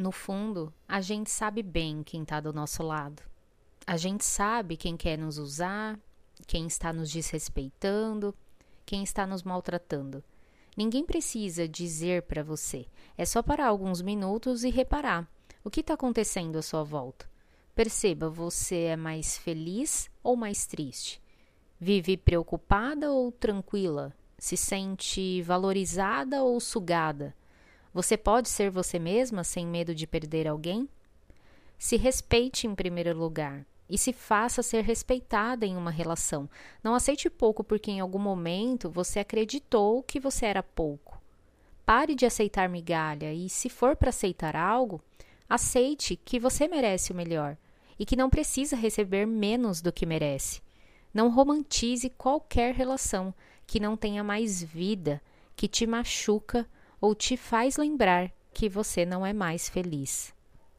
No fundo, a gente sabe bem quem está do nosso lado. A gente sabe quem quer nos usar, quem está nos desrespeitando, quem está nos maltratando. Ninguém precisa dizer para você, é só parar alguns minutos e reparar o que está acontecendo à sua volta. Perceba, você é mais feliz ou mais triste? Vive preocupada ou tranquila? Se sente valorizada ou sugada? Você pode ser você mesma sem medo de perder alguém? Se respeite em primeiro lugar e se faça ser respeitada em uma relação. Não aceite pouco porque em algum momento você acreditou que você era pouco. Pare de aceitar migalha e, se for para aceitar algo, aceite que você merece o melhor e que não precisa receber menos do que merece. Não romantize qualquer relação que não tenha mais vida, que te machuca ou te faz lembrar que você não é mais feliz.